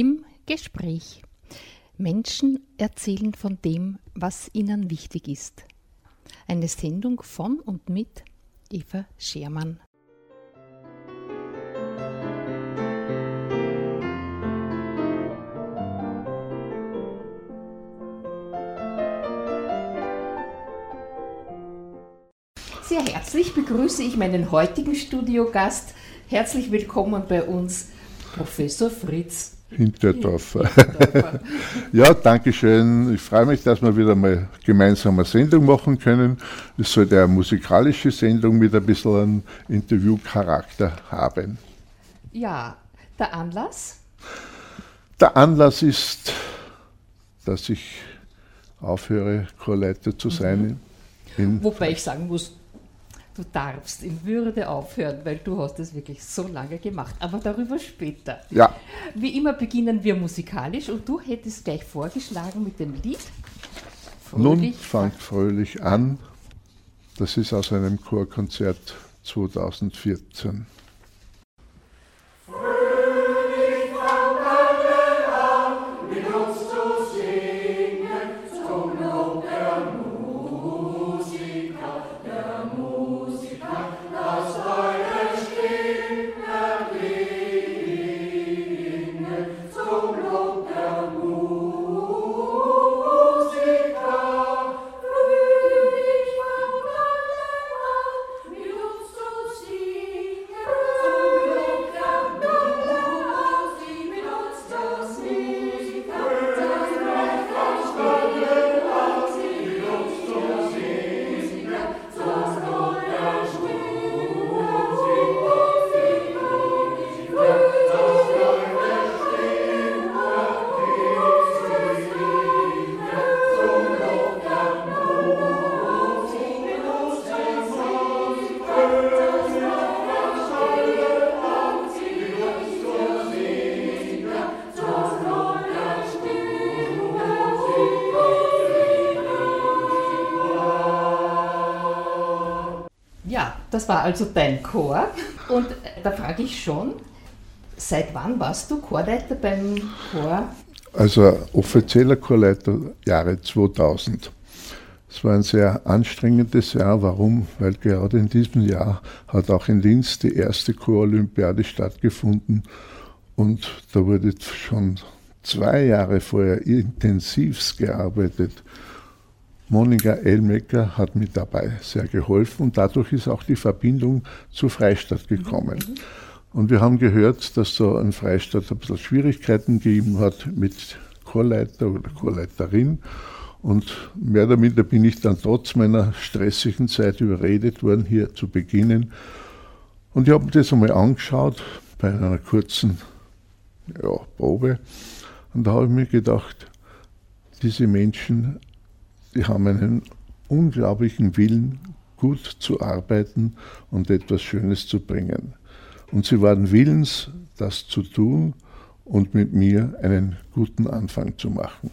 Im Gespräch. Menschen erzählen von dem, was ihnen wichtig ist. Eine Sendung von und mit Eva Schermann. Sehr herzlich begrüße ich meinen heutigen Studiogast. Herzlich willkommen bei uns, Professor Fritz Hinterdorfer. ja, danke schön. Ich freue mich, dass wir wieder mal gemeinsam eine Sendung machen können. Es sollte eine musikalische Sendung mit ein bisschen einem Interviewcharakter haben. Ja, der Anlass? Der Anlass ist, dass ich aufhöre, Chorleiter zu sein. Mhm. Wobei ich sagen muss, du darfst in Würde aufhören, weil du hast es wirklich so lange gemacht. Aber darüber später. Ja. Wie immer beginnen wir musikalisch und du hättest gleich vorgeschlagen mit dem Lied. Fröhlich. Nun fangt fröhlich an. Das ist aus einem Chorkonzert 2014. das war also dein Chor. Und da frage ich schon, seit wann warst du Chorleiter beim Chor? Also offizieller Chorleiter Jahre 2000. Es war ein sehr anstrengendes Jahr. Warum? Weil gerade in diesem Jahr hat auch in Linz die erste Chorolympiade stattgefunden und da wurde schon zwei Jahre vorher intensivst gearbeitet. Monika Elmecker hat mir dabei sehr geholfen und dadurch ist auch die Verbindung zur Freistadt gekommen. Mhm. Und wir haben gehört, dass so ein Freistadt ein bisschen Schwierigkeiten gegeben hat mit Chorleiter oder Chorleiterin. Und mehr oder minder bin ich dann trotz meiner stressigen Zeit überredet worden, hier zu beginnen. Und ich habe mir das einmal angeschaut bei einer kurzen ja, Probe. Und da habe ich mir gedacht, diese Menschen die haben einen unglaublichen Willen, gut zu arbeiten und etwas Schönes zu bringen. Und sie waren willens, das zu tun und mit mir einen guten Anfang zu machen.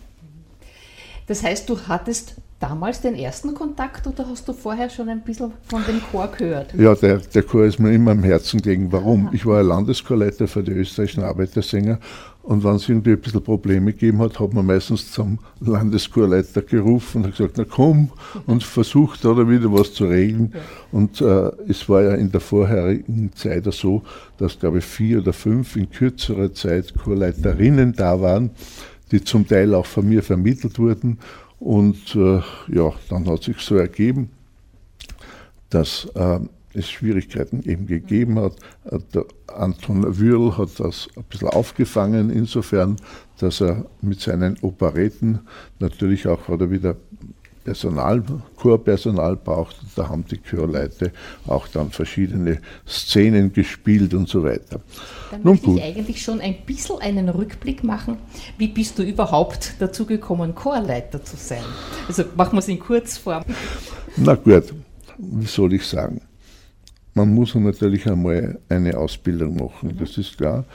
Das heißt, du hattest damals den ersten Kontakt oder hast du vorher schon ein bisschen von dem Chor gehört? Ja, der, der Chor ist mir immer am Herzen gelegen. Warum? Aha. Ich war Landeschorleiter für die österreichischen Arbeitersänger und wenn es irgendwie ein bisschen Probleme gegeben hat, hat man meistens zum Landeschorleiter gerufen und hat gesagt, na komm, und versucht da wieder was zu regeln. Ja. Und äh, es war ja in der vorherigen Zeit so, dass, glaube ich, vier oder fünf in kürzerer Zeit Chorleiterinnen da waren, die zum Teil auch von mir vermittelt wurden. Und äh, ja, dann hat sich so ergeben, dass äh, es Schwierigkeiten eben gegeben hat. Äh, der Anton Würl hat das ein bisschen aufgefangen, insofern, dass er mit seinen Operetten natürlich auch oder wieder Personal, Chorpersonal braucht. Da haben die Chorleute auch dann verschiedene Szenen gespielt und so weiter. Dann Nun möchte gut. ich eigentlich schon ein bisschen einen Rückblick machen. Wie bist du überhaupt dazu gekommen, Chorleiter zu sein? Also machen wir es in Kurzform. Na gut, wie soll ich sagen? Man muss natürlich einmal eine Ausbildung machen, mhm. das ist klar.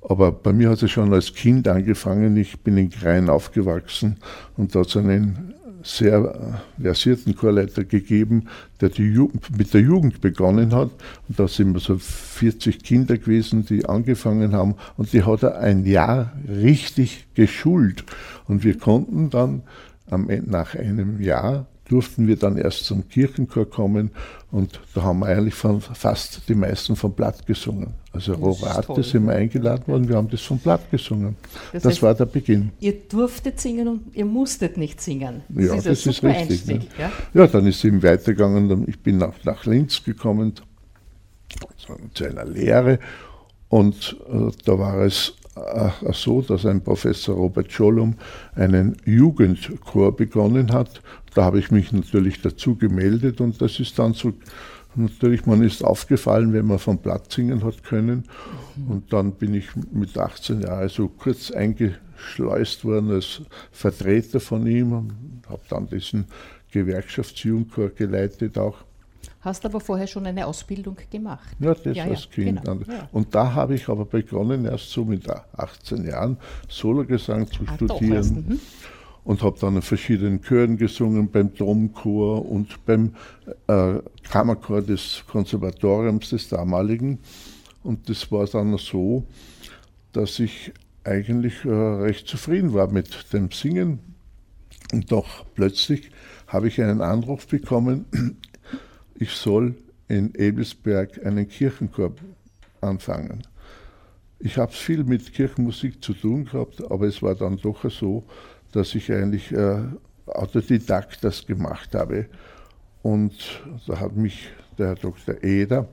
Aber bei mir hat es schon als Kind angefangen. Ich bin in Krein aufgewachsen und da hat es einen sehr versierten Chorleiter gegeben, der die Jugend, mit der Jugend begonnen hat. Und da sind wir so 40 Kinder gewesen, die angefangen haben. Und die hat er ein Jahr richtig geschult. Und wir konnten dann am, nach einem Jahr durften wir dann erst zum Kirchenchor kommen und da haben wir eigentlich von, fast die meisten vom Blatt gesungen. Also Rorate sind wir eingeladen worden, wir haben das vom Blatt gesungen. Das, das heißt, war der Beginn. Ihr durftet singen und ihr musstet nicht singen. Das ja, ist das ist richtig. Ne? Ja? ja? dann ist es eben weitergegangen. Ich bin nach, nach Linz gekommen zu einer Lehre und äh, da war es äh, so, dass ein Professor Robert Scholum einen Jugendchor begonnen hat. Da habe ich mich natürlich dazu gemeldet und das ist dann so, natürlich, man ist aufgefallen, wenn man vom Blatt singen hat können. Und dann bin ich mit 18 Jahren so kurz eingeschleust worden als Vertreter von ihm und habe dann diesen Gewerkschaftsjugendchor geleitet auch. Hast aber vorher schon eine Ausbildung gemacht. Ja, das ja, als ja, Kind. Genau. Und da habe ich aber begonnen, erst so mit 18 Jahren Sologesang zu ah, studieren. Doch, mhm. Und habe dann in verschiedenen Chören gesungen, beim Domchor und beim äh, Kammerchor des Konservatoriums des damaligen. Und das war dann so, dass ich eigentlich äh, recht zufrieden war mit dem Singen. Und doch plötzlich habe ich einen Anruf bekommen, ich soll in Ebelsberg einen Kirchenchor anfangen. Ich habe viel mit Kirchenmusik zu tun gehabt, aber es war dann doch so, dass ich eigentlich äh, Autodidakt das gemacht habe. Und da hat mich der Herr Dr. Eder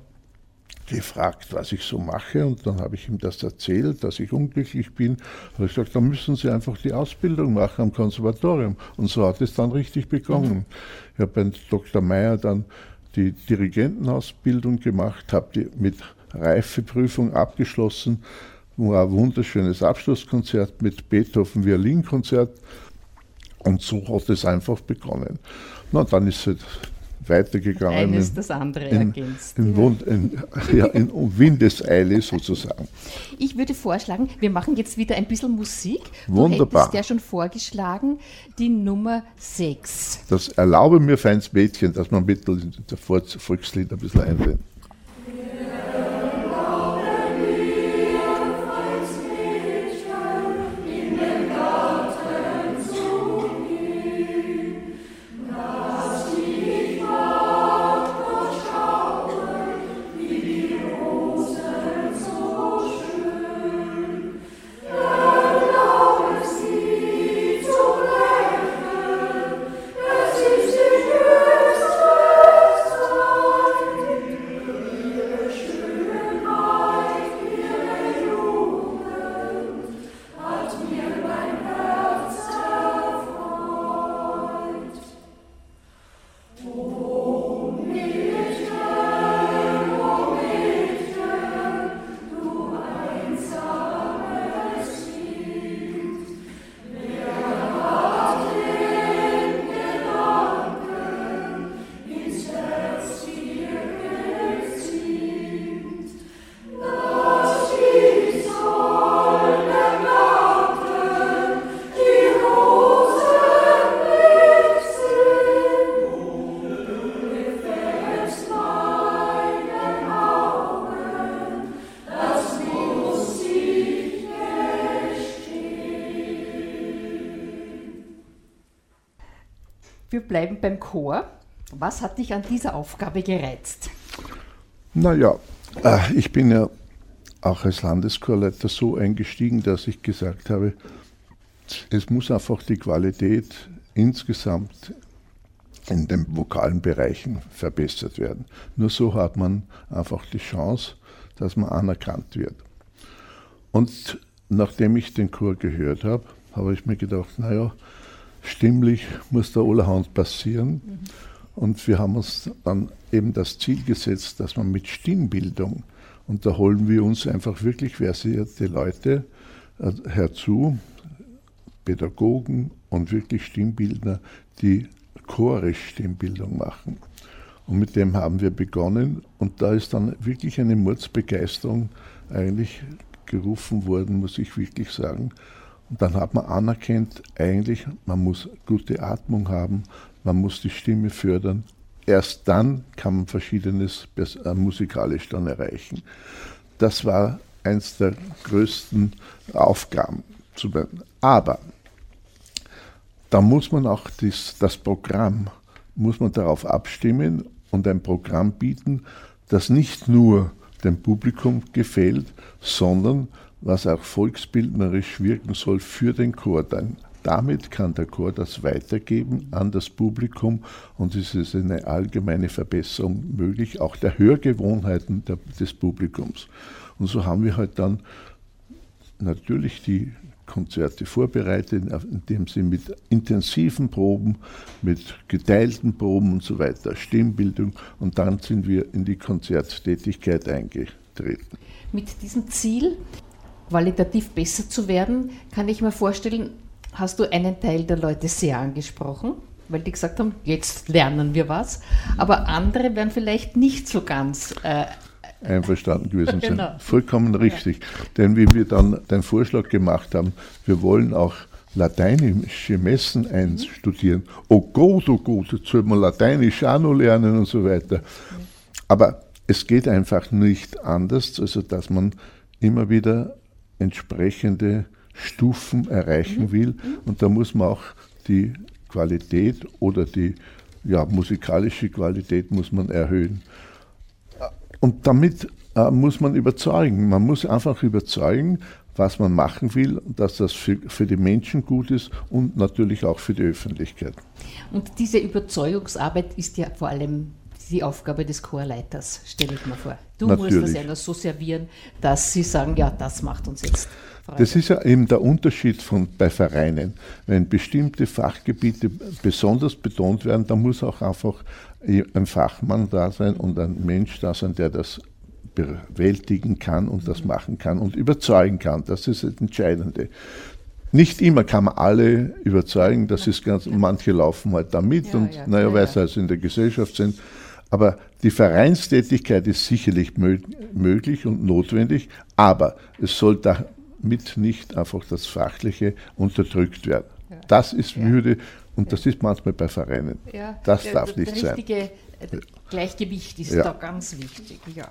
gefragt, was ich so mache. Und dann habe ich ihm das erzählt, dass ich unglücklich bin. Da habe ich gesagt, dann müssen Sie einfach die Ausbildung machen am Konservatorium. Und so hat es dann richtig begonnen. Mhm. Ich habe bei Dr. Meyer dann die Dirigentenausbildung gemacht, habe die mit Reifeprüfung abgeschlossen, war ein wunderschönes Abschlusskonzert mit Beethoven Violinkonzert und so hat es einfach begonnen. Na, dann ist es weitergegangen. Eines das andere in, ergänzt. In, ja. in, ja, in Windeseile sozusagen. Ich würde vorschlagen, wir machen jetzt wieder ein bisschen Musik. Wunderbar. Du hättest ja schon vorgeschlagen, die Nummer 6. Das erlaube mir, feins Mädchen, dass man bitte das Volkslied ein bisschen einbringt. Bleiben beim Chor. Was hat dich an dieser Aufgabe gereizt? Naja, äh, ich bin ja auch als Landeschorleiter so eingestiegen, dass ich gesagt habe, es muss einfach die Qualität insgesamt in den vokalen Bereichen verbessert werden. Nur so hat man einfach die Chance, dass man anerkannt wird. Und nachdem ich den Chor gehört habe, habe ich mir gedacht, naja, stimmlich muss da allerhand passieren. Mhm. Und wir haben uns dann eben das Ziel gesetzt, dass man mit Stimmbildung, und da holen wir uns einfach wirklich versierte Leute äh, herzu, Pädagogen und wirklich Stimmbildner, die chorisch Stimmbildung machen. Und mit dem haben wir begonnen und da ist dann wirklich eine Mordsbegeisterung eigentlich gerufen worden, muss ich wirklich sagen. Und dann hat man anerkannt, eigentlich, man muss gute Atmung haben, man muss die Stimme fördern. Erst dann kann man Verschiedenes äh, musikalisch dann erreichen. Das war eins der größten Aufgaben. Aber da muss man auch das, das Programm, muss man darauf abstimmen und ein Programm bieten, das nicht nur dem Publikum gefällt, sondern was auch volksbildnerisch wirken soll für den Chor. Dann, damit kann der Chor das weitergeben an das Publikum und es ist eine allgemeine Verbesserung möglich, auch der Hörgewohnheiten der, des Publikums. Und so haben wir halt dann natürlich die Konzerte vorbereitet, indem sie mit intensiven Proben, mit geteilten Proben und so weiter, Stimmbildung und dann sind wir in die Konzerttätigkeit eingetreten. Mit diesem Ziel, qualitativ besser zu werden, kann ich mir vorstellen, hast du einen Teil der Leute sehr angesprochen, weil die gesagt haben, jetzt lernen wir was, aber andere werden vielleicht nicht so ganz äh, einverstanden gewesen sind. Genau. Vollkommen richtig. Ja. Denn wie wir dann den Vorschlag gemacht haben, wir wollen auch lateinische Messen einstudieren. Oh Gott, oh Gott, jetzt soll man Lateinisch auch noch lernen und so weiter. Aber es geht einfach nicht anders, also dass man immer wieder entsprechende Stufen erreichen mhm. will. Mhm. Und da muss man auch die Qualität oder die ja, musikalische Qualität muss man erhöhen. Und damit äh, muss man überzeugen. Man muss einfach überzeugen, was man machen will, dass das für, für die Menschen gut ist und natürlich auch für die Öffentlichkeit. Und diese Überzeugungsarbeit ist ja vor allem die Aufgabe des Chorleiters, stelle ich mir vor. Du natürlich. musst das ja so servieren, dass sie sagen, ja, das macht uns jetzt. Freude. Das ist ja eben der Unterschied von, bei Vereinen. Wenn bestimmte Fachgebiete besonders betont werden, dann muss auch einfach ein Fachmann da sein und ein Mensch da sein, der das bewältigen kann und das machen kann und überzeugen kann. Das ist das Entscheidende. Nicht immer kann man alle überzeugen, das ist ganz, manche laufen halt da mit ja, und ja, naja, ja, weil sie also in der Gesellschaft sind. Aber die Vereinstätigkeit ist sicherlich möglich und notwendig, aber es soll damit nicht einfach das Fachliche unterdrückt werden. Das ist Würde und das ist manchmal bei Vereinen. Ja, das darf nicht sein. Das richtige Gleichgewicht ist ja. da ganz wichtig. Ja.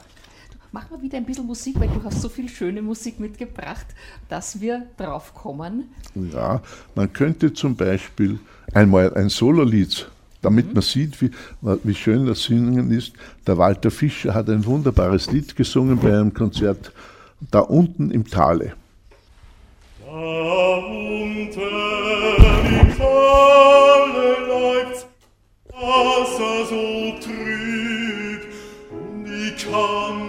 Mach mal wieder ein bisschen Musik, weil du hast so viel schöne Musik mitgebracht, dass wir drauf kommen. Ja, man könnte zum Beispiel einmal ein Sololied, damit mhm. man sieht, wie, wie schön das Singen ist. Der Walter Fischer hat ein wunderbares Lied gesungen bei einem Konzert da unten im Tale. Da unten im Tale läuft Wasser so trüb und ich kann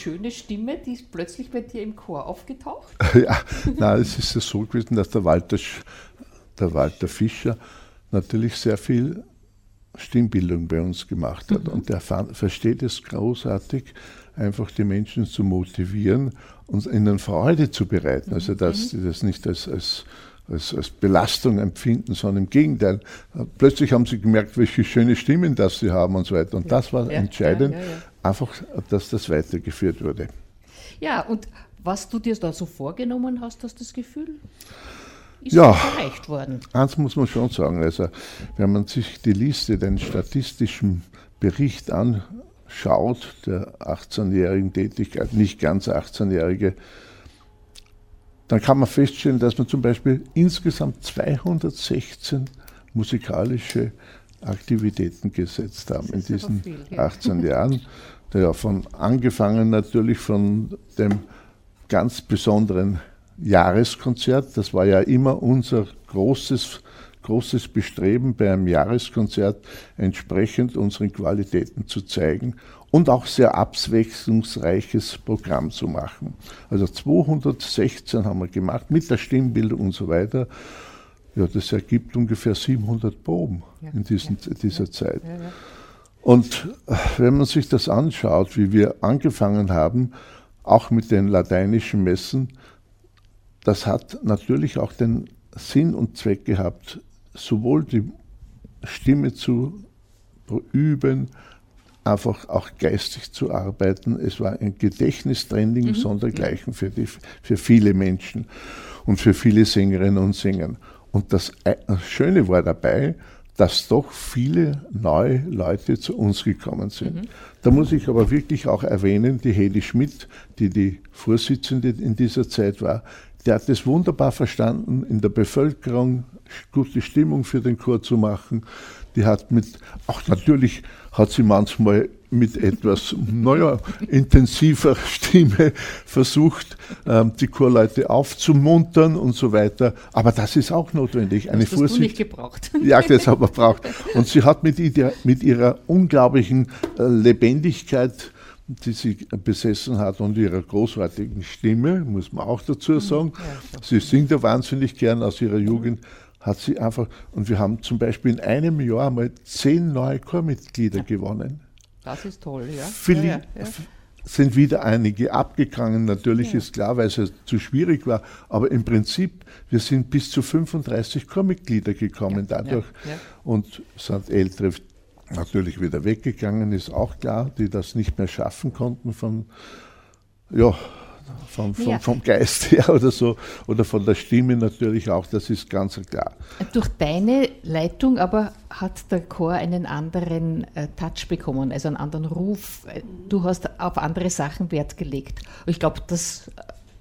schöne Stimme, die ist plötzlich bei dir im Chor aufgetaucht? ja, nein, es ist ja so gewesen, dass der Walter, der Walter Fischer natürlich sehr viel Stimmbildung bei uns gemacht hat. Mhm. Und der versteht es großartig, einfach die Menschen zu motivieren und ihnen Freude zu bereiten. Also, dass sie das nicht als, als als, als Belastung empfinden, sondern im Gegenteil. Plötzlich haben sie gemerkt, welche schöne Stimmen das sie haben und so weiter. Und das war ja, entscheidend, ja, ja, einfach, dass das weitergeführt wurde. Ja, und was du dir da so vorgenommen hast, hast du das Gefühl? Ist ja, erreicht worden. Eins muss man schon sagen. Also, wenn man sich die Liste, den statistischen Bericht anschaut, der 18-jährigen Tätigkeit, nicht ganz 18-jährige, dann kann man feststellen, dass man zum Beispiel insgesamt 216 musikalische Aktivitäten gesetzt haben in diesen viel, ja. 18 Jahren. Ja, von angefangen natürlich von dem ganz besonderen Jahreskonzert. Das war ja immer unser großes, großes Bestreben bei einem Jahreskonzert, entsprechend unseren Qualitäten zu zeigen und auch sehr abwechslungsreiches Programm zu machen. Also 216 haben wir gemacht mit der Stimmbildung und so weiter. Ja, das ergibt ungefähr 700 Proben ja, in diesen, ja, dieser Zeit. Und äh, wenn man sich das anschaut, wie wir angefangen haben, auch mit den lateinischen Messen, das hat natürlich auch den Sinn und Zweck gehabt, sowohl die Stimme zu üben, einfach auch geistig zu arbeiten. Es war ein Gedächtnistraining mhm. sondergleichen für, die, für viele Menschen und für viele Sängerinnen und Sänger. Und das Schöne war dabei, dass doch viele neue Leute zu uns gekommen sind. Mhm. Da muss ich aber wirklich auch erwähnen, die Hedi Schmidt, die die Vorsitzende in dieser Zeit war, der hat es wunderbar verstanden, in der Bevölkerung gute Stimmung für den Chor zu machen. Die hat mit, auch natürlich hat sie manchmal mit etwas, naja, intensiver Stimme versucht, ähm, die Chorleute aufzumuntern und so weiter. Aber das ist auch notwendig. Eine das Vorsicht. du nicht gebraucht. Ja, das hat man braucht. Und sie hat mit, mit ihrer unglaublichen äh, Lebendigkeit die sie besessen hat und ihrer großartigen Stimme, muss man auch dazu mhm. sagen. Ja, sie singt ja wahnsinnig gern aus ihrer Jugend, hat sie einfach, und wir haben zum Beispiel in einem Jahr mal zehn neue Chormitglieder ja. gewonnen. Das ist toll, ja. Viele, ja, sind wieder einige abgegangen, natürlich ist klar, weil es zu schwierig war, aber im Prinzip, wir sind bis zu 35 Chormitglieder gekommen dadurch und sind ältere natürlich wieder weggegangen, ist auch klar, die das nicht mehr schaffen konnten von, ja, vom, vom, ja. vom Geist her oder so, oder von der Stimme natürlich auch, das ist ganz klar. Durch deine Leitung aber hat der Chor einen anderen äh, Touch bekommen, also einen anderen Ruf. Du hast auf andere Sachen Wert gelegt. Ich glaube, das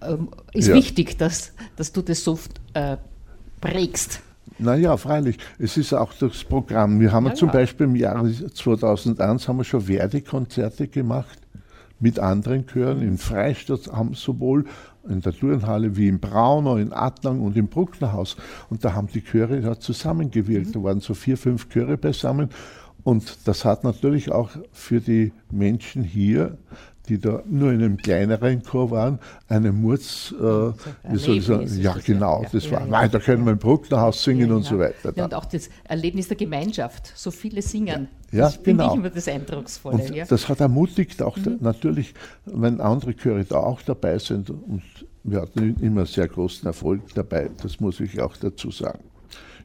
äh, ist ja. wichtig, dass, dass du das so äh, prägst. Naja, freilich. Es ist auch das Programm. Wir haben ja, zum. Beispiel im Jahre 2001 haben wir schon Verdi-Konzerte gemacht mit anderen Chören. In Freistadt sowohl in der Turnhalle wie in Braunau, in Adlang und im Brucknerhaus. Und da haben die Chöre da zusammengewirkt. Mhm. Da waren so vier, fünf Chöre beisammen. Und das hat natürlich auch für die Menschen hier die da nur in einem kleineren Chor waren, eine Murz, äh, wie soll ich sagen, ja genau, das ja, war, ja, nein, da können wir im Brucknerhaus singen und so weiter. Und auch das Erlebnis der Gemeinschaft, so viele singen. Ja, das genau. finde ich immer das Eindrucksvolle. Und. Das hat ermutigt auch mhm. natürlich, wenn andere Chöre da auch dabei sind und wir hatten immer sehr großen Erfolg dabei, das muss ich auch dazu sagen.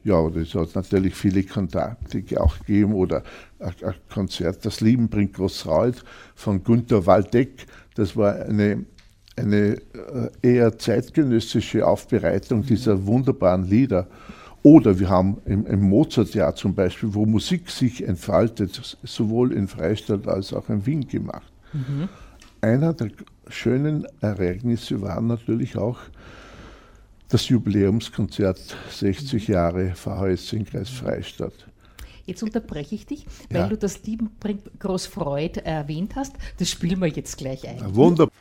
Ja, und es hat natürlich viele Kontakte auch gegeben oder ein, Konzert, Das Leben bringt Großraud von Günter Waldeck. Das war eine, eine äh, eher zeitgenössische Aufbereitung mhm. dieser wunderbaren Lieder. Oder wir haben im, im Mozartjahr zum Beispiel, wo Musik sich entfaltet, sowohl in Freistadt als auch in Wien gemacht. Mhm. Einer der schönen Ereignisse war natürlich auch das Jubiläumskonzert 60 Jahre VHS in Kreis Freistadt. Jetzt unterbreche ich dich, weil ja. du das Lieben bringt Großfreud erwähnt hast. Das spielen wir jetzt gleich ein. Wunderbar.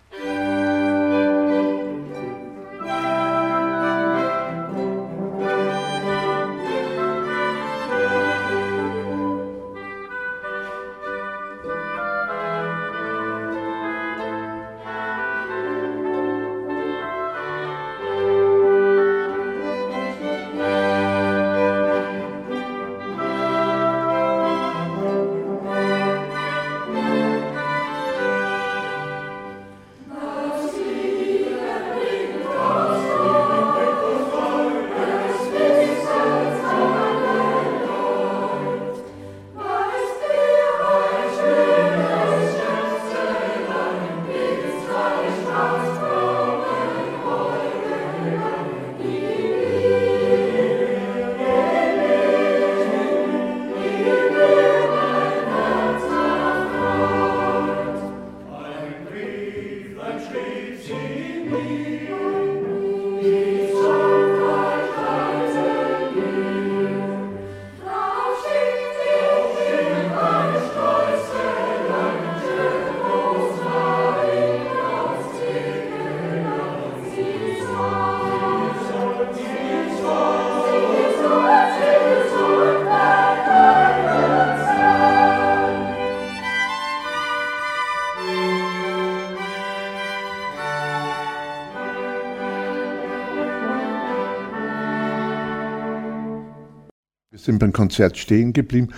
Sind beim Konzert stehen geblieben.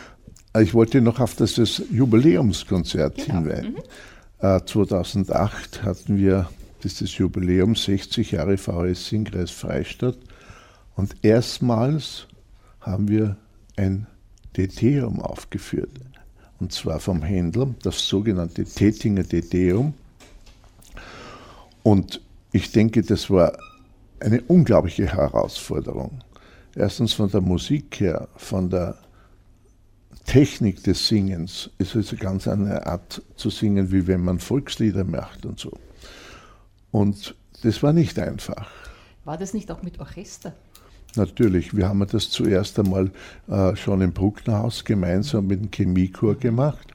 Ich wollte noch auf das, das Jubiläumskonzert genau. hinweisen. Mhm. 2008 hatten wir dieses Jubiläum 60 Jahre VHS Singkreis Freistadt und erstmals haben wir ein Deteum aufgeführt. Und zwar vom Händler, das sogenannte Tätinger Deteum. Und ich denke, das war eine unglaubliche Herausforderung. Erstens von der Musik her, von der Technik des Singens. Es ist ganz eine Art zu singen, wie wenn man Volkslieder macht und so. Und das war nicht einfach. War das nicht auch mit Orchester? Natürlich, wir haben das zuerst einmal äh, schon im Brucknerhaus gemeinsam mit dem Chemiechor gemacht,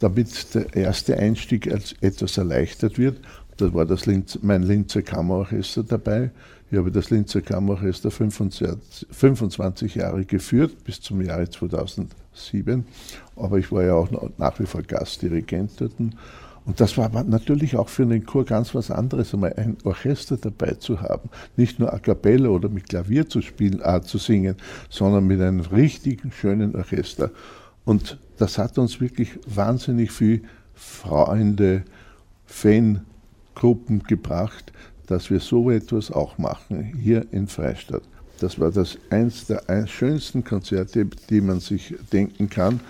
damit der erste Einstieg als etwas erleichtert wird. Da war das Linz, mein Linzer Kammerorchester dabei. Ich habe das Linzer Kammerorchester 25, 25 Jahre geführt, bis zum Jahre 2007. Aber ich war ja auch nach wie vor Gastdirigent dort und das war natürlich auch für einen Chor ganz was anderes, einmal ein Orchester dabei zu haben. Nicht nur a cappella oder mit Klavier zu spielen, äh, zu singen, sondern mit einem richtigen, schönen Orchester. Und das hat uns wirklich wahnsinnig viel Freunde, Fangruppen gebracht, dass wir so etwas auch machen, hier in Freistadt. Das war das eins der schönsten Konzerte, die man sich denken kann.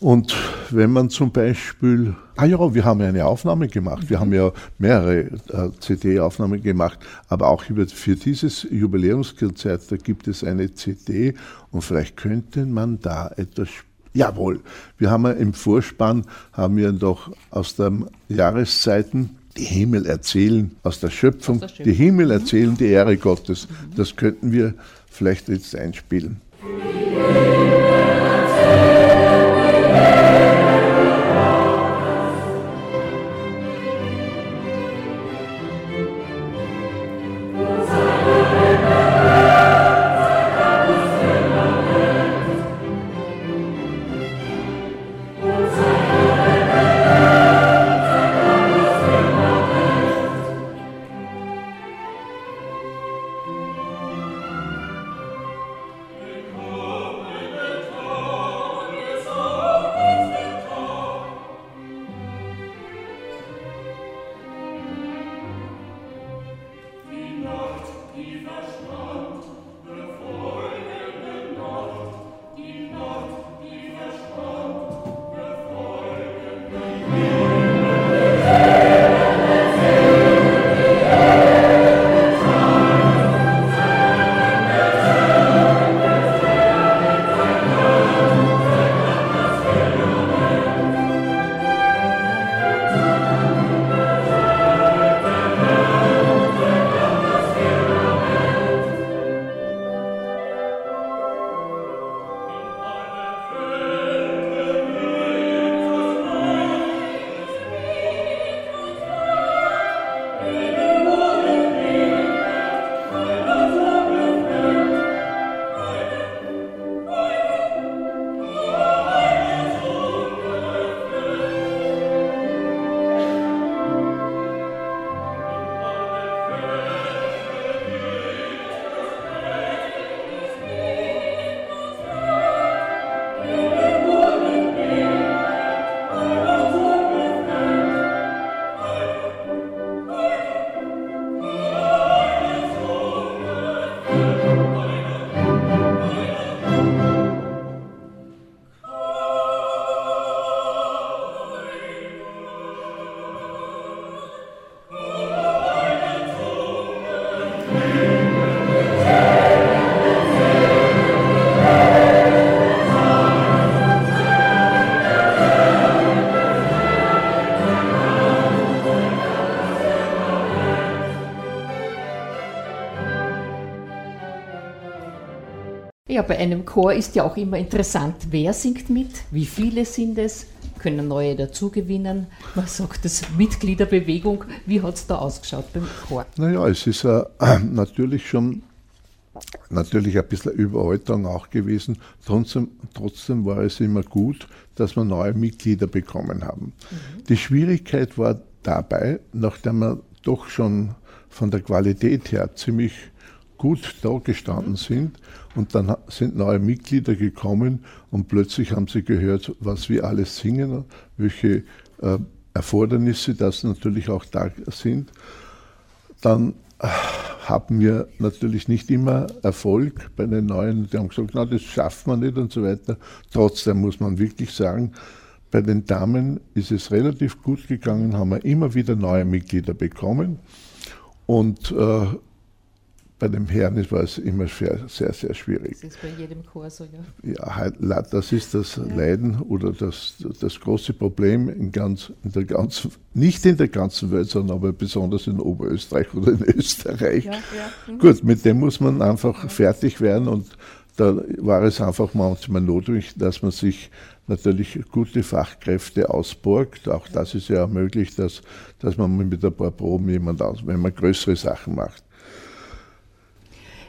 Und wenn man zum Beispiel, ah ja, wir haben ja eine Aufnahme gemacht, wir haben ja mehrere äh, CD-Aufnahmen gemacht, aber auch über, für dieses Jubiläumskonzert, da gibt es eine CD und vielleicht könnte man da etwas Jawohl, wir haben ja im Vorspann, haben wir doch aus den Jahreszeiten die Himmel erzählen, aus der Schöpfung, aus der Schöpfung. die Himmel erzählen die Ehre Gottes. Das könnten wir vielleicht jetzt einspielen. Ja, bei einem Chor ist ja auch immer interessant, wer singt mit, wie viele sind es, können neue dazugewinnen. Man sagt das Mitgliederbewegung. Wie hat es da ausgeschaut beim Chor? Naja, es ist äh, natürlich schon natürlich ein bisschen Überalterung auch gewesen. Trotzdem, trotzdem war es immer gut, dass wir neue Mitglieder bekommen haben. Mhm. Die Schwierigkeit war dabei, nachdem wir doch schon von der Qualität her ziemlich gut da gestanden sind und dann sind neue Mitglieder gekommen und plötzlich haben sie gehört, was wir alles singen, welche äh, Erfordernisse das natürlich auch da sind. Dann äh, haben wir natürlich nicht immer Erfolg bei den Neuen. Die haben gesagt, na, das schafft man nicht und so weiter. Trotzdem muss man wirklich sagen, bei den Damen ist es relativ gut gegangen, haben wir immer wieder neue Mitglieder bekommen. Und äh, bei dem Herrn war es immer sehr, sehr, sehr schwierig. Das ist bei jedem Chor so, ja. Ja, halt, das ist das ja. Leiden oder das, das große Problem in, ganz, in der ganzen, nicht in der ganzen Welt, sondern aber besonders in Oberösterreich oder in Österreich. Ja, ja. Mhm. Gut, mit dem muss man einfach fertig werden und da war es einfach manchmal notwendig, dass man sich natürlich gute Fachkräfte ausborgt. Auch das ist ja möglich, dass, dass man mit ein paar Proben jemand aus, wenn man größere Sachen macht.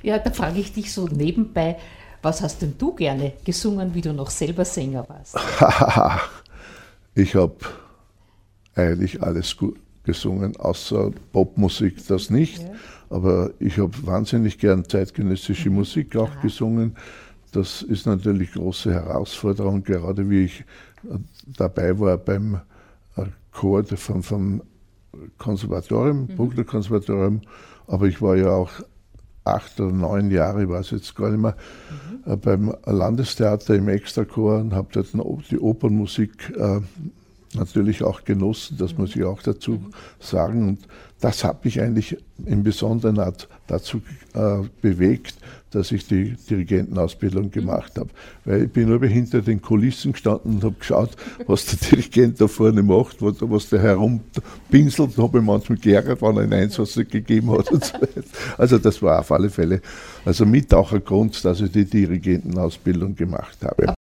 Ja, da frage ich dich so nebenbei, was hast denn du gerne gesungen, wie du noch selber Sänger warst? ich habe eigentlich alles gut gesungen, außer Popmusik das nicht. Ja. Aber ich habe wahnsinnig gern zeitgenössische mhm. Musik auch Aha. gesungen. Das ist natürlich eine große Herausforderung, gerade wie ich äh, dabei war beim äh, Chor vom, vom Konservatorium, mhm. Bruckner Konservatorium. Aber ich war ja auch acht oder neun Jahre, ich weiß jetzt gar nicht mehr, mhm. Beim Landestheater im Extrachor und habe dort die Opernmusik äh, natürlich auch genossen, das muss ich auch dazu sagen. Und das hat mich eigentlich in besonderen Art dazu äh, bewegt, dass ich die Dirigentenausbildung gemacht habe. Weil ich bin nur hinter den Kulissen gestanden und habe geschaut, was der Dirigent da vorne macht, was der herumpinselt. Da habe ich manchmal geärgert, wenn er einen Einsatz gegeben hat. Und so Also das war auf alle Fälle also mit auch ein Grund, dass ich die Dirigentenausbildung gemacht habe.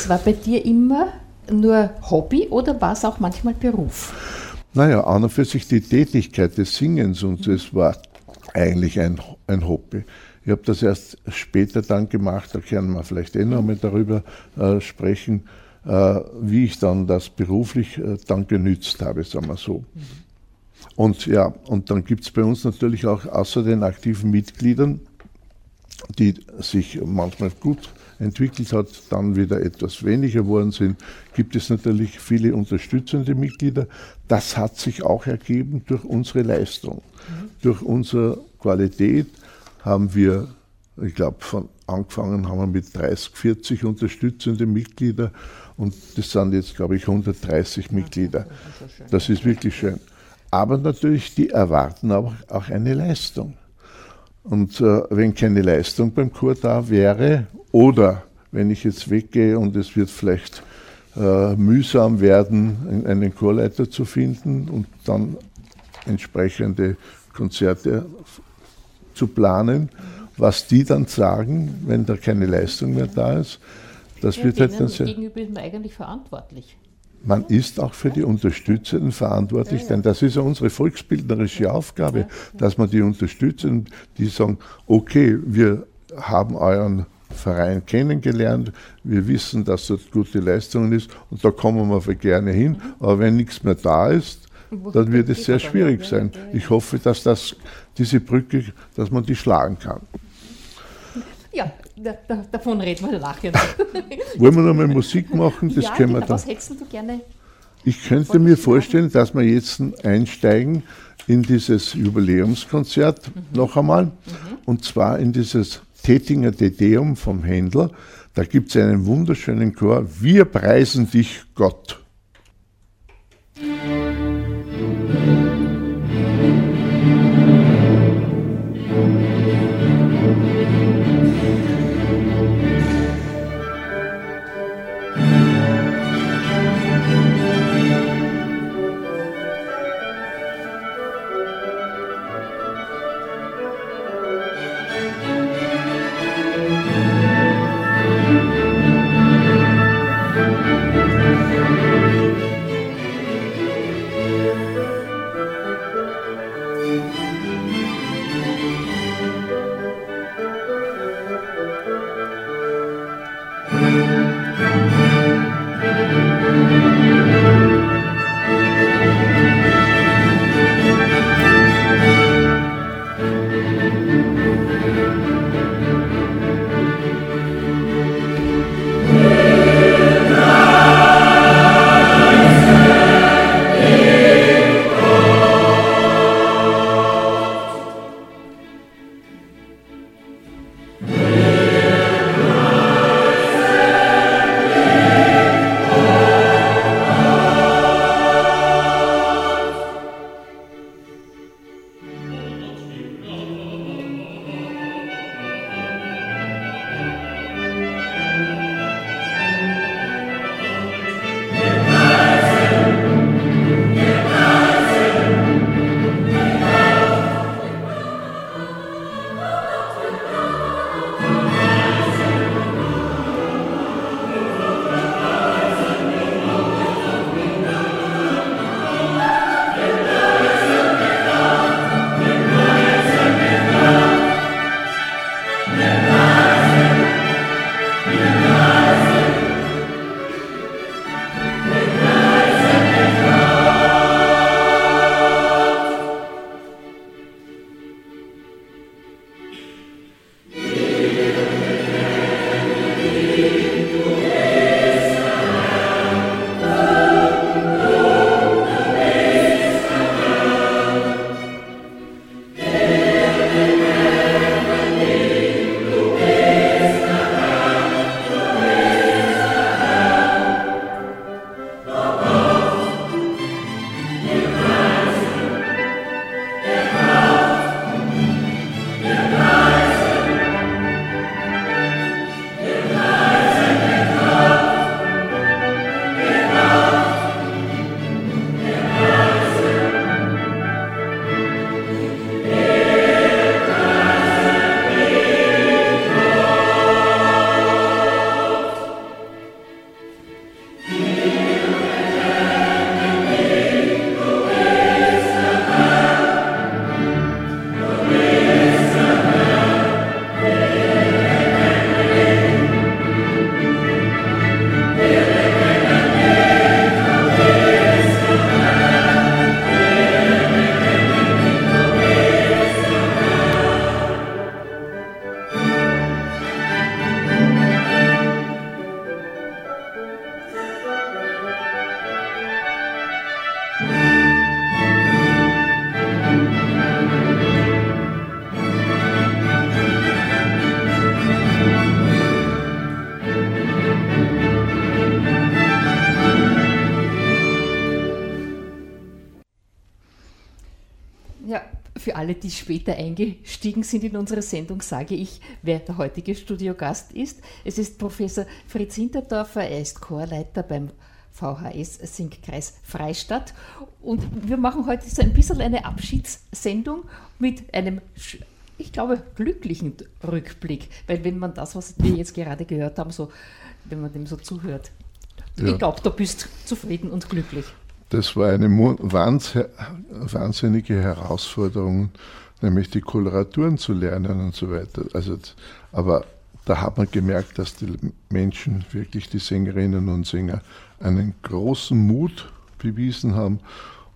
Es war bei dir immer nur Hobby oder war es auch manchmal Beruf? Naja, an und für sich die Tätigkeit des Singens und es war eigentlich ein, ein Hobby. Ich habe das erst später dann gemacht, da können wir vielleicht eh noch mal darüber äh, sprechen. äh, wie ich dann das beruflich äh, dann genützt habe, sagen wir so. Und ja, und dann gibt es bei uns natürlich auch außer den aktiven Mitgliedern, die sich manchmal gut entwickelt hat, dann wieder etwas weniger geworden sind, gibt es natürlich viele unterstützende Mitglieder. Das hat sich auch ergeben durch unsere Leistung. Mhm. Durch unsere Qualität haben wir, ich glaube, von angefangen haben wir mit 30, 40 unterstützende Mitglieder und das sind jetzt, glaube ich, 130 Mitglieder. Das ist wirklich schön. Aber natürlich, die erwarten auch, auch eine Leistung. Und äh, wenn keine Leistung beim Chor da wäre, oder wenn ich jetzt weggehe und es wird vielleicht äh, mühsam werden, einen Chorleiter zu finden und dann entsprechende Konzerte zu planen, was die dann sagen, wenn da keine Leistung mehr da ist, das ja, wird halt dann sehr. Gegenüber ist man eigentlich verantwortlich. Man ist auch für die Unterstützenden verantwortlich, denn das ist ja unsere volksbildnerische Aufgabe, dass man die unterstützen, die sagen, okay, wir haben euren Verein kennengelernt, wir wissen, dass das gute Leistung ist und da kommen wir gerne hin, mhm. aber wenn nichts mehr da ist, dann wird es sehr schwierig sein. Ich hoffe, dass das, diese Brücke, dass man die schlagen kann. Ja, da, da, davon reden wir nachher. Wollen wir noch mal Musik machen? Das ja, können wir genau. Was hättest du gerne? Ich könnte mir vorstellen, dass wir jetzt einsteigen in dieses Jubiläumskonzert mhm. noch einmal. Mhm. Und zwar in dieses Tätinger Dedeum vom Händler. Da gibt es einen wunderschönen Chor. Wir preisen dich, Gott. Für die später eingestiegen sind in unsere Sendung, sage ich, wer der heutige Studiogast ist. Es ist Professor Fritz Hinterdorfer, er ist Chorleiter beim VHS Sinkkreis Freistadt. Und wir machen heute so ein bisschen eine Abschiedssendung mit einem, ich glaube, glücklichen Rückblick. Weil wenn man das, was wir jetzt gerade gehört haben, so, wenn man dem so zuhört, ja. ich glaube, du bist zufrieden und glücklich. Das war eine wahnsinnige Herausforderung, nämlich die Koloraturen zu lernen und so weiter. Also, aber da hat man gemerkt, dass die Menschen, wirklich die Sängerinnen und Sänger, einen großen Mut bewiesen haben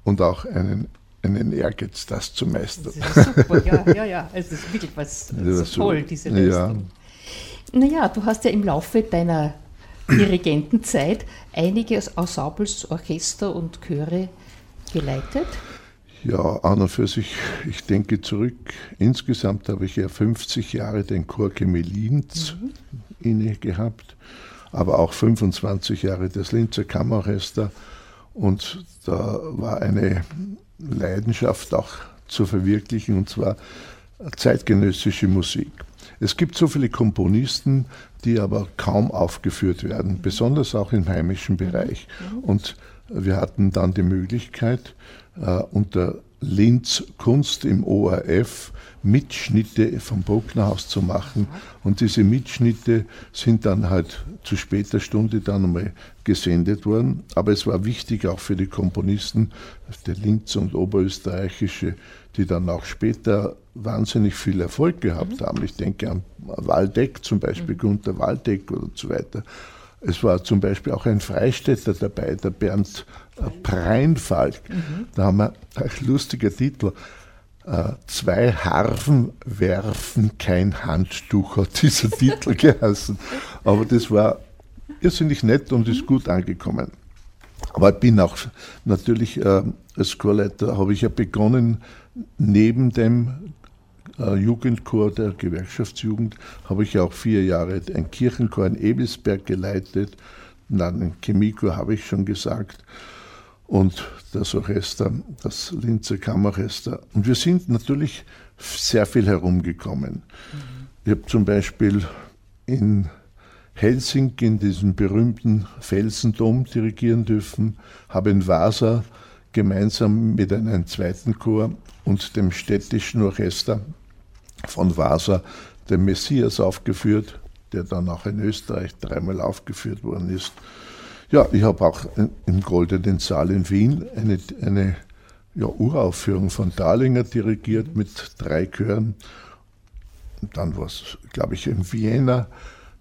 und auch einen, einen Ehrgeiz, das zu meistern. Das ist super, ja, ja, ja. Es ist wirklich was, was so toll, diese Leistung. Ja. Naja, du hast ja im Laufe deiner Dirigentenzeit einige Ensembles, Orchester und Chöre geleitet. Ja, an und für sich, ich denke zurück, insgesamt habe ich ja 50 Jahre den Chor Linz mhm. inne gehabt, aber auch 25 Jahre das Linzer Kammerorchester und da war eine Leidenschaft auch zu verwirklichen und zwar zeitgenössische Musik. Es gibt so viele Komponisten, die aber kaum aufgeführt werden, besonders auch im heimischen Bereich. Mhm. Und wir hatten dann die Möglichkeit, äh, unter Linz Kunst im ORF Mitschnitte vom Brucknerhaus zu machen. Und diese Mitschnitte sind dann halt zu später Stunde dann einmal gesendet worden. Aber es war wichtig auch für die Komponisten, der Linz und Oberösterreichische, die dann auch später wahnsinnig viel Erfolg gehabt mhm. haben. Ich denke an Waldeck zum Beispiel, mhm. Gunther Waldeck oder so weiter. Es war zum Beispiel auch ein Freistädter dabei, der Bernd Preinfalk. Mhm. Da haben wir ein lustiger Titel. Äh, zwei Harfen werfen kein Handtuch, hat dieser Titel geheißen. Aber das war irrsinnig nett und ist gut angekommen. Aber ich bin auch natürlich äh, als Chorleiter, habe ich ja begonnen, neben dem äh, Jugendchor der Gewerkschaftsjugend habe ich auch vier Jahre ein Kirchenchor in Ebelsberg geleitet. Dann ein Chemiechor habe ich schon gesagt. Und das Orchester, das Linzer Kammerorchester. Und wir sind natürlich sehr viel herumgekommen. Mhm. Ich habe zum Beispiel in Helsinki in diesem berühmten Felsendom dirigieren dürfen, habe in Vasa gemeinsam mit einem zweiten Chor und dem städtischen Orchester von Vasa den Messias aufgeführt, der dann auch in Österreich dreimal aufgeführt worden ist. Ja, ich habe auch im Goldenen Saal in Wien eine, eine ja, Uraufführung von Dahlinger dirigiert mit drei Chören. Dann war es, glaube ich, in Vienna,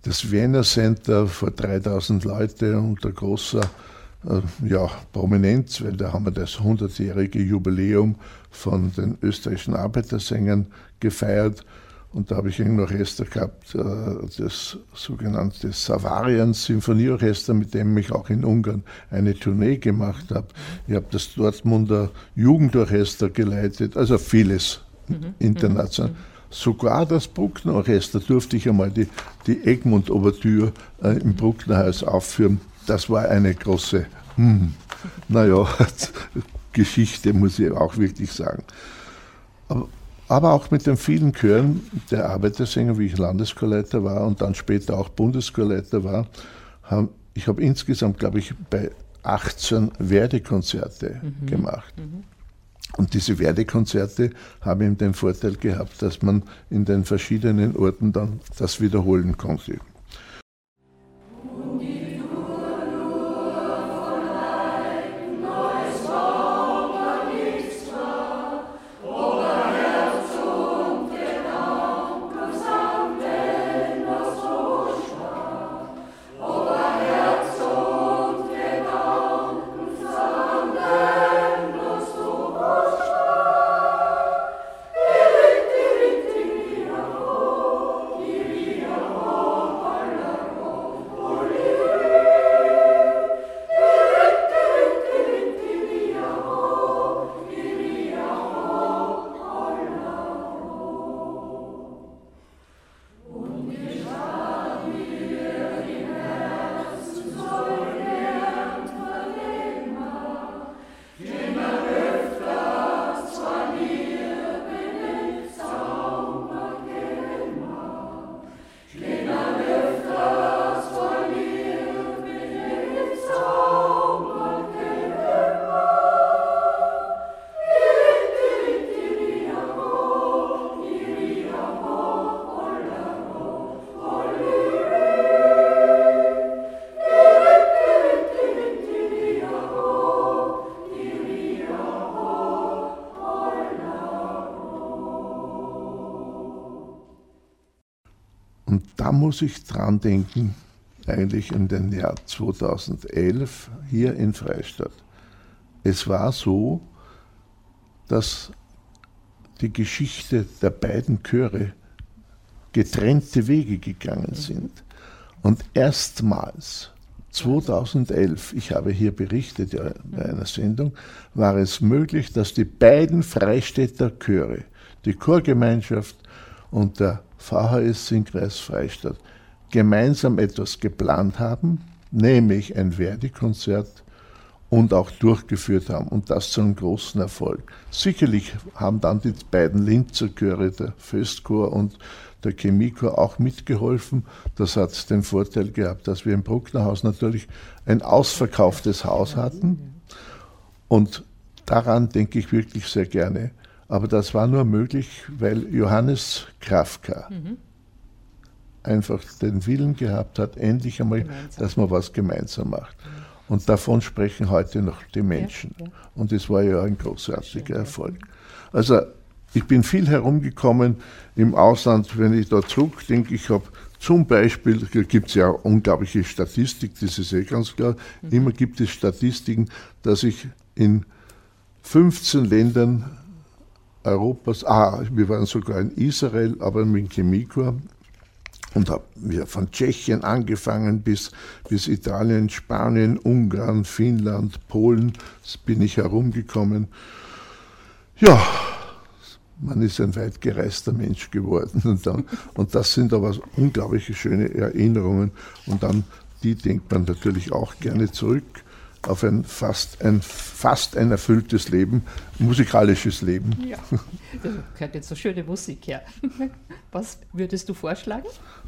das Vienna Center vor 3000 Leute unter großer äh, ja, Prominenz, weil da haben wir das 100-jährige Jubiläum von den österreichischen Arbeitersängern gefeiert. Und da habe ich ein Orchester gehabt, äh, das sogenannte Savarian Symphonieorchester, mit dem ich auch in Ungarn eine Tournee gemacht habe. Ich habe das Dortmunder Jugendorchester geleitet, also vieles mhm. international. Mhm. Sogar das Bruckner Orchester durfte ich einmal die, die Egmont-Ouvertüre äh, im Brucknerhaus aufführen. Das war eine große, hm, naja, Geschichte, muss ich auch wirklich sagen. Aber, aber auch mit den vielen Chören der Arbeitersänger, wie ich Landeschorleiter war und dann später auch Bundeschorleiter war, haben, ich habe insgesamt, glaube ich, bei 18 Werdekonzerte mhm. gemacht. Mhm. Und diese Werdekonzerte haben eben den Vorteil gehabt, dass man in den verschiedenen Orten dann das wiederholen konnte. Muss ich dran denken, eigentlich in den Jahr 2011 hier in Freistadt. Es war so, dass die Geschichte der beiden Chöre getrennte Wege gegangen sind. Und erstmals 2011, ich habe hier berichtet ja, bei einer Sendung, war es möglich, dass die beiden Freistädter Chöre, die Chorgemeinschaft und der VHS Singkreis Freistadt, gemeinsam etwas geplant haben, nämlich ein Verdi-Konzert und auch durchgeführt haben und das zu einem großen Erfolg. Sicherlich haben dann die beiden Linzer Chöre, der Festchor und der Chemiechor auch mitgeholfen. Das hat den Vorteil gehabt, dass wir im Brucknerhaus natürlich ein ausverkauftes Haus hatten. Und daran denke ich wirklich sehr gerne. Aber das war nur möglich, weil Johannes Krafka mhm. einfach den Willen gehabt hat, endlich einmal, gemeinsam. dass man was gemeinsam macht. Mhm. Und davon sprechen heute noch die Menschen. Ja, ja. Und es war ja ein großartiger Erfolg. Also ich bin viel herumgekommen im Ausland, wenn ich da zurückdenke. Ich habe zum Beispiel, da gibt es ja unglaubliche Statistik, das ist eh ganz klar, mhm. immer gibt es Statistiken, dass ich in 15 Ländern Europas, ah, wir waren sogar in Israel, aber mit Chemikur und haben wir von Tschechien angefangen bis, bis Italien, Spanien, Ungarn, Finnland, Polen, bin ich herumgekommen. Ja, man ist ein weit gereister Mensch geworden. Und, dann, und das sind aber unglaubliche schöne Erinnerungen. Und dann, die denkt man natürlich auch gerne zurück auf ein fast ein, fast ein erfülltes Leben, musikalisches Leben. Ja, da gehört jetzt so schöne Musik her. Was würdest du vorschlagen?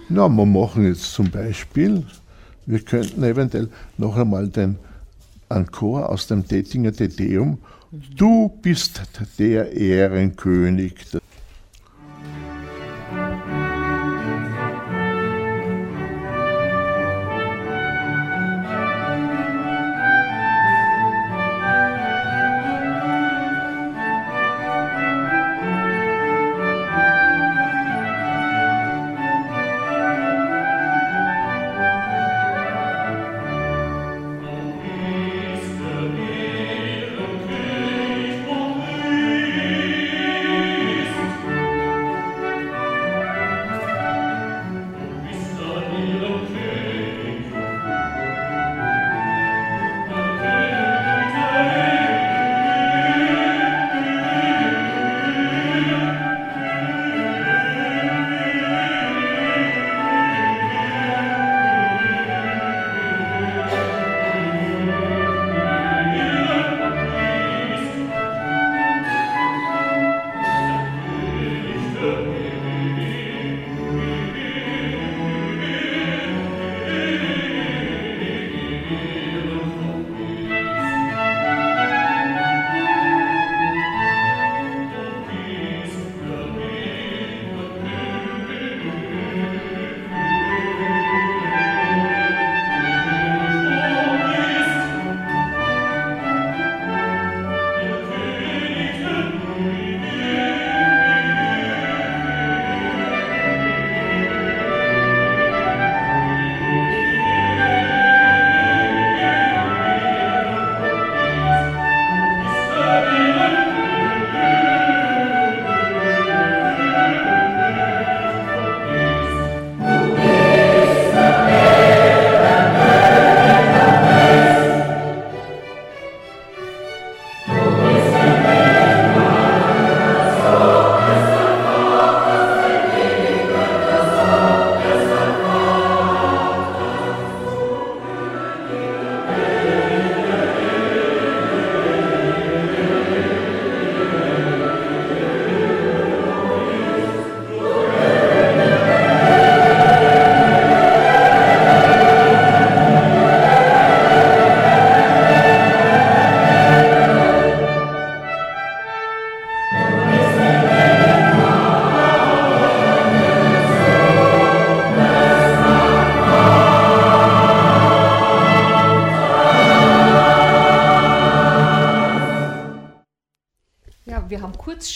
Na, wir machen jetzt zum Beispiel, wir könnten eventuell noch einmal den Encore aus dem Tätinger Tedeum Du bist der Ehrenkönig.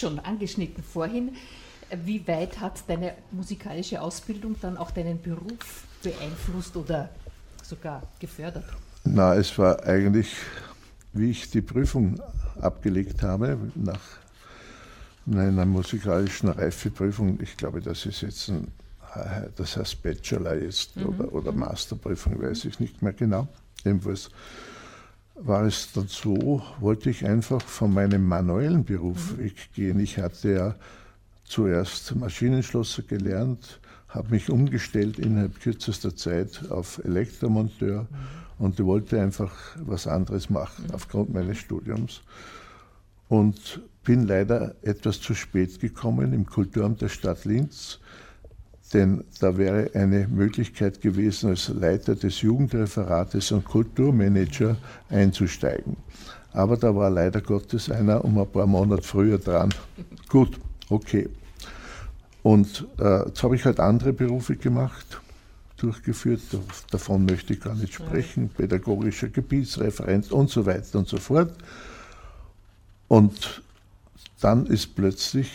Schon angeschnitten vorhin, Wie weit hat deine musikalische Ausbildung dann auch deinen Beruf beeinflusst oder sogar gefördert? Na, es war eigentlich, wie ich die Prüfung abgelegt habe, nach einer musikalischen Reifeprüfung, ich glaube, das ist jetzt ein, das heißt Bachelor jetzt mhm. oder, oder Masterprüfung, weiß ich nicht mehr genau. Jedenfalls war es dann so, wollte ich einfach von meinem manuellen Beruf mhm. weggehen. Ich hatte ja zuerst Maschinenschlosser gelernt, habe mich umgestellt innerhalb kürzester Zeit auf Elektromonteur mhm. und wollte einfach was anderes machen mhm. aufgrund meines Studiums. Und bin leider etwas zu spät gekommen im Kulturamt der Stadt Linz denn da wäre eine Möglichkeit gewesen, als Leiter des Jugendreferates und Kulturmanager einzusteigen. Aber da war leider Gottes einer um ein paar Monate früher dran. Gut, okay. Und äh, jetzt habe ich halt andere Berufe gemacht, durchgeführt. Davon möchte ich gar nicht sprechen. Pädagogischer Gebietsreferent und so weiter und so fort. Und dann ist plötzlich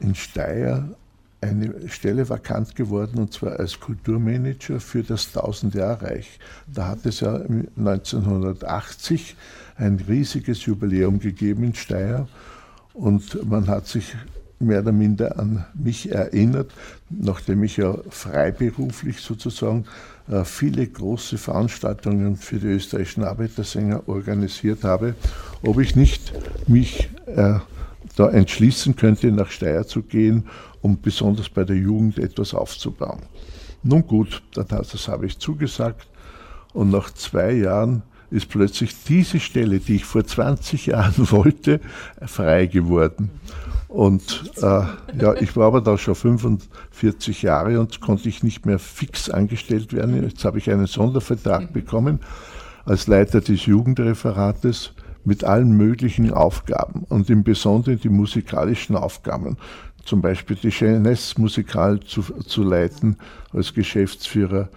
in Steyr eine Stelle vakant geworden, und zwar als Kulturmanager für das 1000-Jahr-Reich. Da hat es ja 1980 ein riesiges Jubiläum gegeben in Steyr und man hat sich mehr oder minder an mich erinnert, nachdem ich ja freiberuflich sozusagen äh, viele große Veranstaltungen für die österreichischen Arbeitersänger organisiert habe, ob ich nicht mich äh, da entschließen könnte, nach Steyr zu gehen um besonders bei der Jugend etwas aufzubauen. Nun gut, das habe ich zugesagt und nach zwei Jahren ist plötzlich diese Stelle, die ich vor 20 Jahren wollte, frei geworden. Und äh, ja, ich war aber da schon 45 Jahre und konnte ich nicht mehr fix angestellt werden. Jetzt habe ich einen Sondervertrag bekommen als Leiter des Jugendreferates mit allen möglichen Aufgaben und im Besonderen die musikalischen Aufgaben zum Beispiel die Jeunesse musikal zu, zu leiten als Geschäftsführer.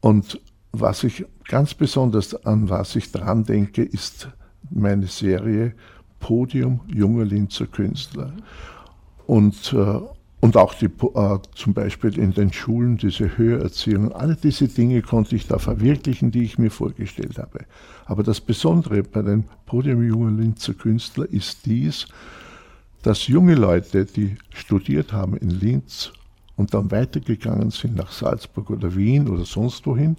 Und was ich ganz besonders an was ich dran denke, ist meine Serie Podium junger Linzer Künstler. Und, äh, und auch die, äh, zum Beispiel in den Schulen diese Höhererziehung, alle diese Dinge konnte ich da verwirklichen, die ich mir vorgestellt habe. Aber das Besondere bei den Podium junger Linzer Künstler ist dies, dass junge Leute, die studiert haben in Linz und dann weitergegangen sind nach Salzburg oder Wien oder sonst wohin,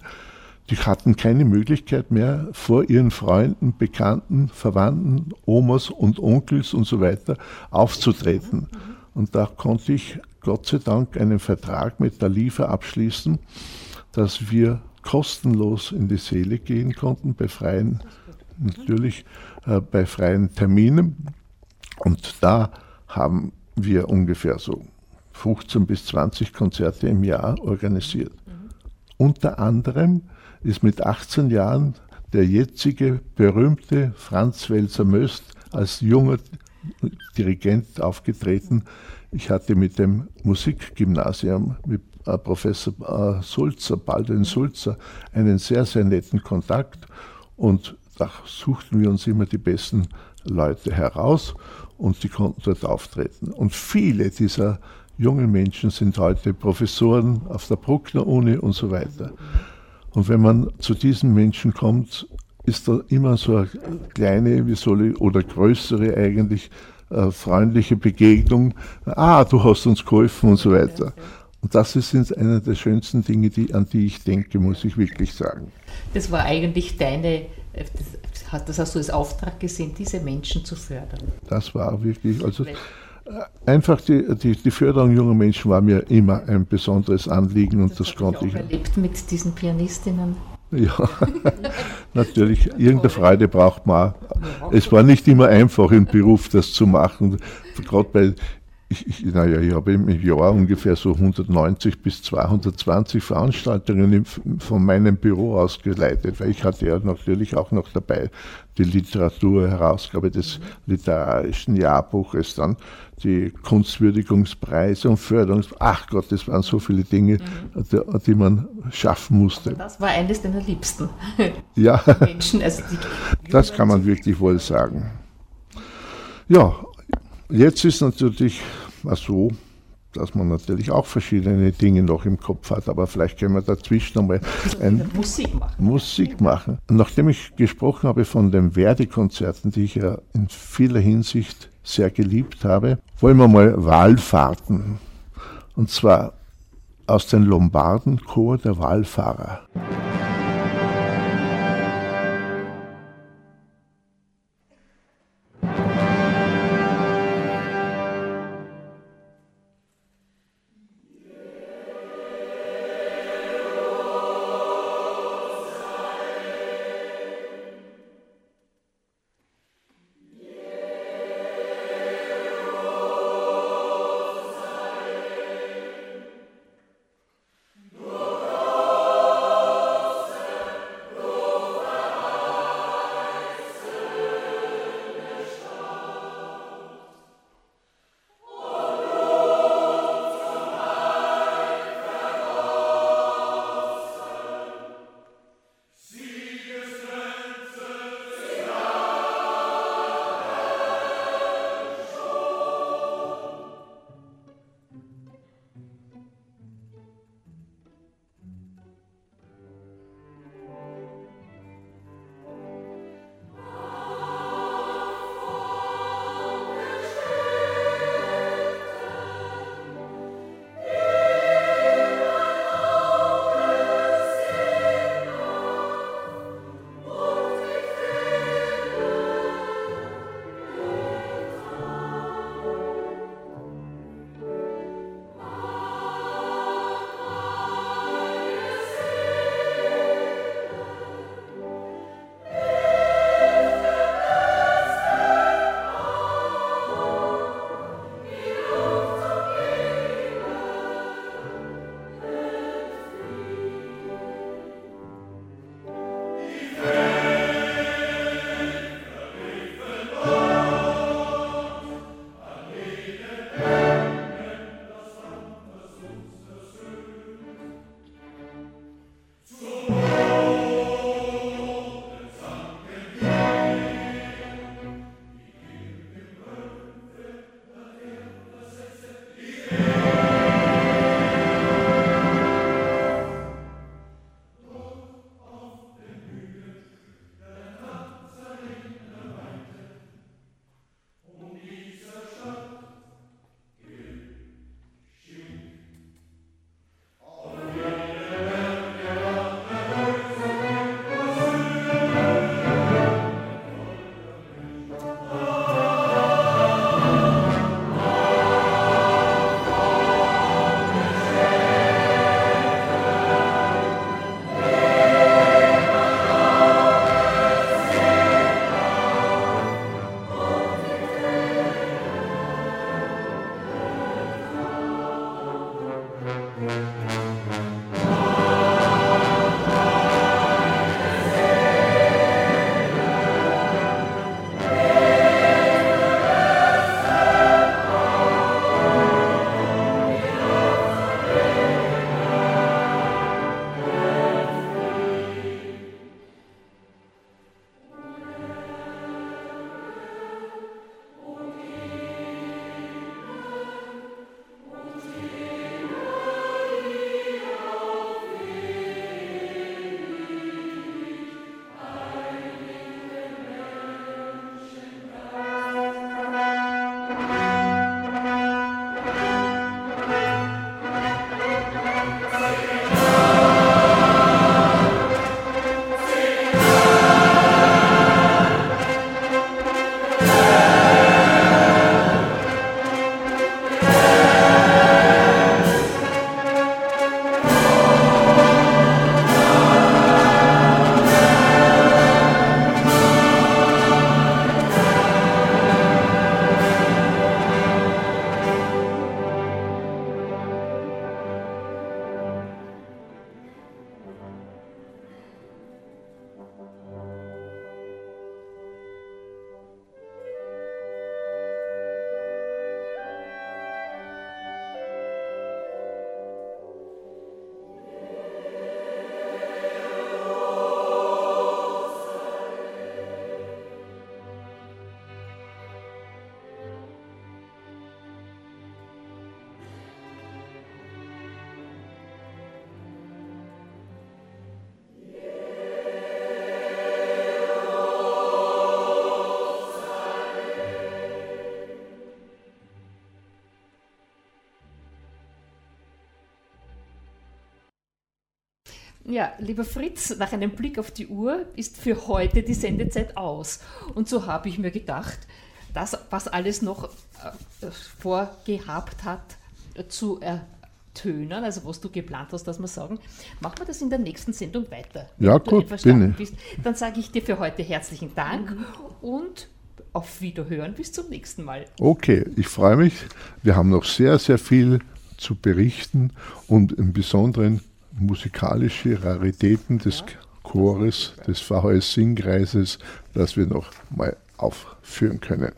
die hatten keine Möglichkeit mehr, vor ihren Freunden, Bekannten, Verwandten, Omas und Onkels und so weiter aufzutreten. Und da konnte ich Gott sei Dank einen Vertrag mit der Liefer abschließen, dass wir kostenlos in die Seele gehen konnten, bei freien, natürlich äh, bei freien Terminen. Und da haben wir ungefähr so 15 bis 20 Konzerte im Jahr organisiert. Mhm. Unter anderem ist mit 18 Jahren der jetzige berühmte Franz Welser Möst als junger Dirigent aufgetreten. Ich hatte mit dem Musikgymnasium, mit äh, Professor äh, Sulzer, Baldwin Sulzer, einen sehr, sehr netten Kontakt und da suchten wir uns immer die besten Leute heraus und die konnten dort auftreten. Und viele dieser jungen Menschen sind heute Professoren auf der Bruckner Uni und so weiter. Und wenn man zu diesen Menschen kommt, ist da immer so eine kleine, wie soll ich, oder größere eigentlich, äh, freundliche Begegnung. Ah, du hast uns geholfen und so weiter. Und das ist eine der schönsten Dinge, die, an die ich denke, muss ich wirklich sagen. Das war eigentlich deine, das hast du als Auftrag gesehen, diese Menschen zu fördern. Das war wirklich, also äh, einfach die, die, die Förderung junger Menschen war mir immer ein besonderes Anliegen und das, das konnte ich. Auch erlebt mit diesen Pianistinnen. Ja, natürlich, irgendeine Freude braucht man. Es war nicht immer einfach im Beruf, das zu machen. Gerade bei ich, ich, naja, ich habe im Jahr ungefähr so 190 bis 220 Veranstaltungen im, von meinem Büro aus geleitet, weil ich hatte ja natürlich auch noch dabei die Literaturherausgabe des literarischen Jahrbuches, dann die Kunstwürdigungspreise und Förderungs... Ach Gott, das waren so viele Dinge, mhm. die, die, man schaffen musste. Und das war eines deiner Liebsten. Ja, Menschen, also das kann man wirklich wohl sagen. Ja, jetzt ist natürlich so, dass man natürlich auch verschiedene Dinge noch im Kopf hat, aber vielleicht können wir dazwischen nochmal Musik machen. Musik machen. Nachdem ich gesprochen habe von den Verdi-Konzerten, die ich ja in vieler Hinsicht sehr geliebt habe, wollen wir mal Wahlfahrten. Und zwar aus den Lombardenchor der Wahlfahrer. Lieber Fritz, nach einem Blick auf die Uhr ist für heute die Sendezeit aus. Und so habe ich mir gedacht, das, was alles noch äh, vorgehabt hat, äh, zu ertönen, also was du geplant hast, dass wir sagen, machen wir das in der nächsten Sendung weiter. Ja, gut, bin bist, dann sage ich dir für heute herzlichen Dank mhm. und auf Wiederhören bis zum nächsten Mal. Okay, ich freue mich. Wir haben noch sehr, sehr viel zu berichten und im Besonderen musikalische Raritäten des Chores, des VHS Singkreises, das wir noch mal aufführen können.